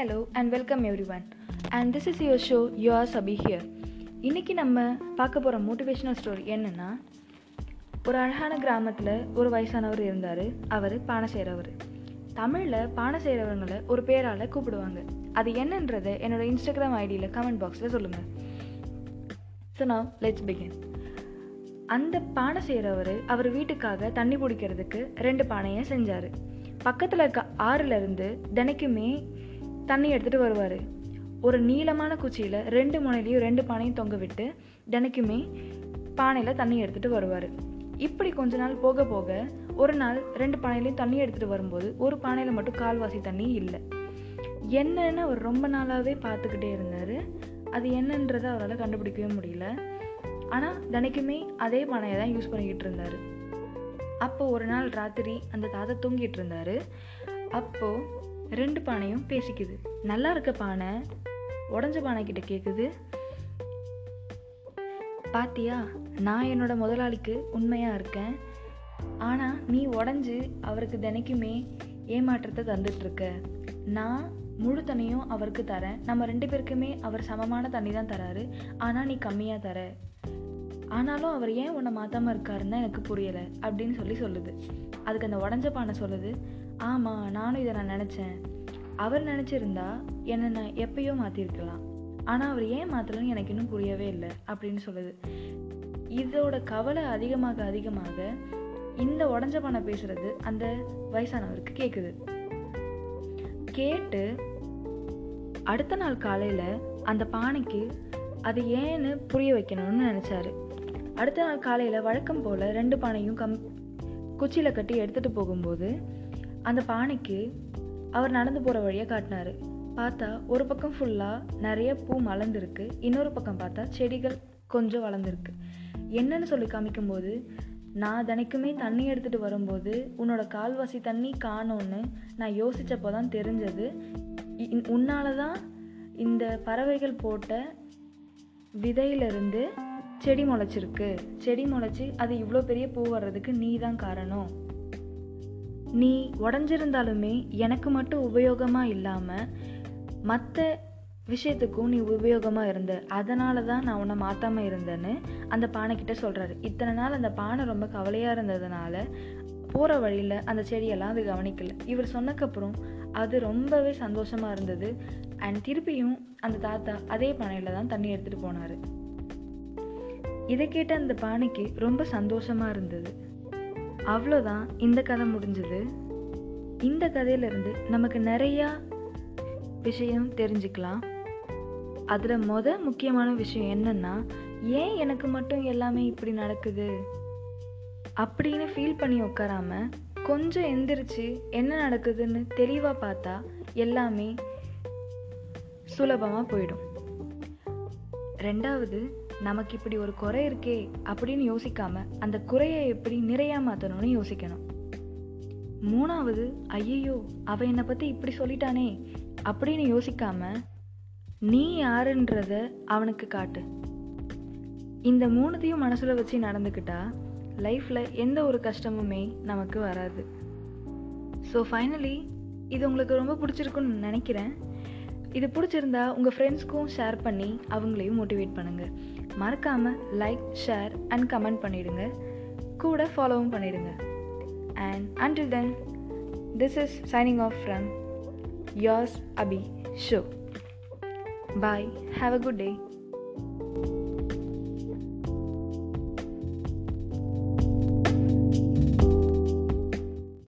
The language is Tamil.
Hello and welcome everyone and this is your show your Sabi here இன்றைக்கி நம்ம பார்க்க போகிற மோட்டிவேஷனல் ஸ்டோரி என்னென்னா ஒரு அழகான கிராமத்தில் ஒரு வயசானவர் இருந்தார். அவர் பானை செய்கிறவர் தமிழில் பானை செய்கிறவங்களை ஒரு பேரால் கூப்பிடுவாங்க. அது என்னன்றதை என்னோட இன்ஸ்டாகிராம் ஐடியில் கமெண்ட் பாக்ஸில் சொல்லுங்கள் ஸோ நான் லெட்ஸ் பிகின் அந்த பானை செய்கிறவர் அவர் வீட்டுக்காக தண்ணி பிடிக்கிறதுக்கு ரெண்டு பானையை செஞ்சார். பக்கத்தில் இருக்க ஆறுலேருந்து தினைக்குமே தண்ணி எடுத்துகிட்டு வருவார். ஒரு நீளமான குச்சியில் ரெண்டு முனையிலையும் ரெண்டு பானையும் தொங்க விட்டு தினைக்குமே பானையில் தண்ணி எடுத்துகிட்டு வருவார். இப்படி கொஞ்ச நாள் போக போக ஒரு நாள் ரெண்டு பானையிலையும் தண்ணி எடுத்துகிட்டு வரும்போது ஒரு பானையில் மட்டும் கால்வாசி தண்ணி இல்லை. என்னன்னு அவர் ரொம்ப நாளாகவே பார்த்துக்கிட்டே இருந்தார். அது என்னன்றதை அவரால் கண்டுபிடிக்கவே முடியல. ஆனால் தினைக்குமே அதே பானையை தான் யூஸ் பண்ணிக்கிட்டு இருந்தார். அப்போது ஒரு நாள் ராத்திரி அந்த தாத்தா தூங்கிட்டு இருந்தார். அப்போது ரெண்டு பானையும் பேசிக்குது. நல்லா இருக்க பானை உடஞ்ச பானை கிட்ட கேட்குது பாத்தியா நான் என்னோட முதலாளிக்கு உண்மையாக இருக்கேன். ஆனால் நீ உடஞ்சி அவருக்கு தினைக்குமே ஏமாற்றத்தை தந்துட்டுருக்க நான் முழு தண்ணியும் அவருக்கு தரேன். நம்ம ரெண்டு பேருக்குமே அவர் சமமான தண்ணி தான் தராரு. ஆனால் நீ கம்மியாக தர. ஆனாலும் அவர் ஏன் உன்னை மாற்றாமல் இருக்காருன்னு எனக்கு புரியலை அப்படின்னு சொல்லி சொல்லுது. அதுக்கு அந்த உடஞ்ச பானை சொல்லுது ஆமாம் நானும் இதை நான் நினச்சேன். அவர் நினச்சிருந்தா என்னை நான் எப்பயோ மாற்றிருக்கலாம் ஆனால் அவர் ஏன் மாற்றலன்னு எனக்கு இன்னும் புரியவே இல்லை அப்படின்னு சொல்லுது. இதோட கவலை அதிகமாக அதிகமாக இந்த உடஞ்ச பானை பேசுறது அந்த வயசானவருக்கு கேட்குது கேட்டு அடுத்த நாள் காலையில் அந்த பானைக்கு அது ஏன்னு புரிய வைக்கணும்னு நினச்சாரு. அடுத்த நாள் காலையில் வழக்கம் போல் ரெண்டு பானையும் கம் குச்சியில் கட்டி எடுத்துகிட்டு போகும்போது அந்த பானைக்கு அவர் நடந்து போகிற வழியை காட்டினார். பார்த்தா ஒரு பக்கம் ஃபுல்லாக நிறைய பூ மலர்ந்துருக்கு இன்னொரு பக்கம் பார்த்தா செடிகள் கொஞ்சம் வளர்ந்துருக்கு. என்னன்னு சொல்லி காமிக்கும்போது நான் தினைக்குமே தண்ணி எடுத்துகிட்டு வரும்போது உன்னோட கால்வாசி தண்ணி காணோன்னு நான் யோசித்தப்போ தான் தெரிஞ்சது உன்னால தான் இந்த பறவைகள் போட்ட விதையிலிருந்து செடி முளைச்சிருக்கு. செடி முளைச்சி அது இவ்வளோ பெரிய பூ வர்றதுக்கு நீ தான் காரணம். நீ உடஞ்சிருந்தாலுமே எனக்கு மட்டும் உபயோகமாக இல்லாமல் மற்ற விஷயத்துக்கும் நீ உபயோகமாக இருந்த அதனால தான் நான் உன்னை மாற்றாமல் இருந்தேன்னு அந்த பானைக்கிட்ட சொல்கிறாரு இத்தனை நாள் அந்த பானை ரொம்ப கவலையாக இருந்ததுனால போகிற வழியில் அந்த செடியெல்லாம் அது கவனிக்கல. இவர் சொன்னக்கப்புறம் அது ரொம்பவே சந்தோஷமாக இருந்தது. அண்ட் திருப்பியும் அந்த தாத்தா அதே பானையில் தான் தண்ணி எடுத்துகிட்டு போனார். இதை கேட்ட அந்த பானைக்கு ரொம்ப சந்தோஷமாக இருந்தது. அவ்வளோதான். இந்த கதை முடிஞ்சது. இந்த கதையிலேருந்து நமக்கு நிறையா விஷயம் தெரிஞ்சுக்கலாம். அதில் மொத முக்கியமான விஷயம் என்னென்னா ஏன் எனக்கு மட்டும் எல்லாமே இப்படி நடக்குது? அப்படின்னு ஃபீல் பண்ணி உட்காராம கொஞ்சம் எந்திரிச்சு என்ன நடக்குதுன்னு தெளிவாக பார்த்தா எல்லாமே சுலபமாக போயிடும். ரெண்டாவது நமக்கு இப்படி ஒரு குறை இருக்கே அப்படின்னு யோசிக்காம அந்த குறையை எப்படி நிறையா மாற்றணும்னு யோசிக்கணும். மூணாவது ஐயையோ அவ என்னை பற்றி இப்படி சொல்லிட்டானே அப்படின்னு யோசிக்காம நீ யாருன்றத அவனுக்கு காட்டு. இந்த மூணுத்தையும் மனசில் வச்சு நடந்துக்கிட்டா லைஃப்பில் எந்த ஒரு கஷ்டமுமே நமக்கு வராது. ஸோ ஃபைனலி இது உங்களுக்கு ரொம்ப பிடிச்சிருக்குன்னு நினைக்கிறேன். இது பிடிச்சிருந்தா உங்கள் ஃப்ரெண்ட்ஸ்க்கும் ஷேர் பண்ணி அவங்களையும் மோட்டிவேட் பண்ணுங்கள் மறக்காமல் லைக் ஷேர் அண்ட் கமெண்ட் பண்ணிவிடுங்க கூட ஃபாலோவும் பண்ணிவிடுங்க and until then this is signing off from yours Abi show bye have a good day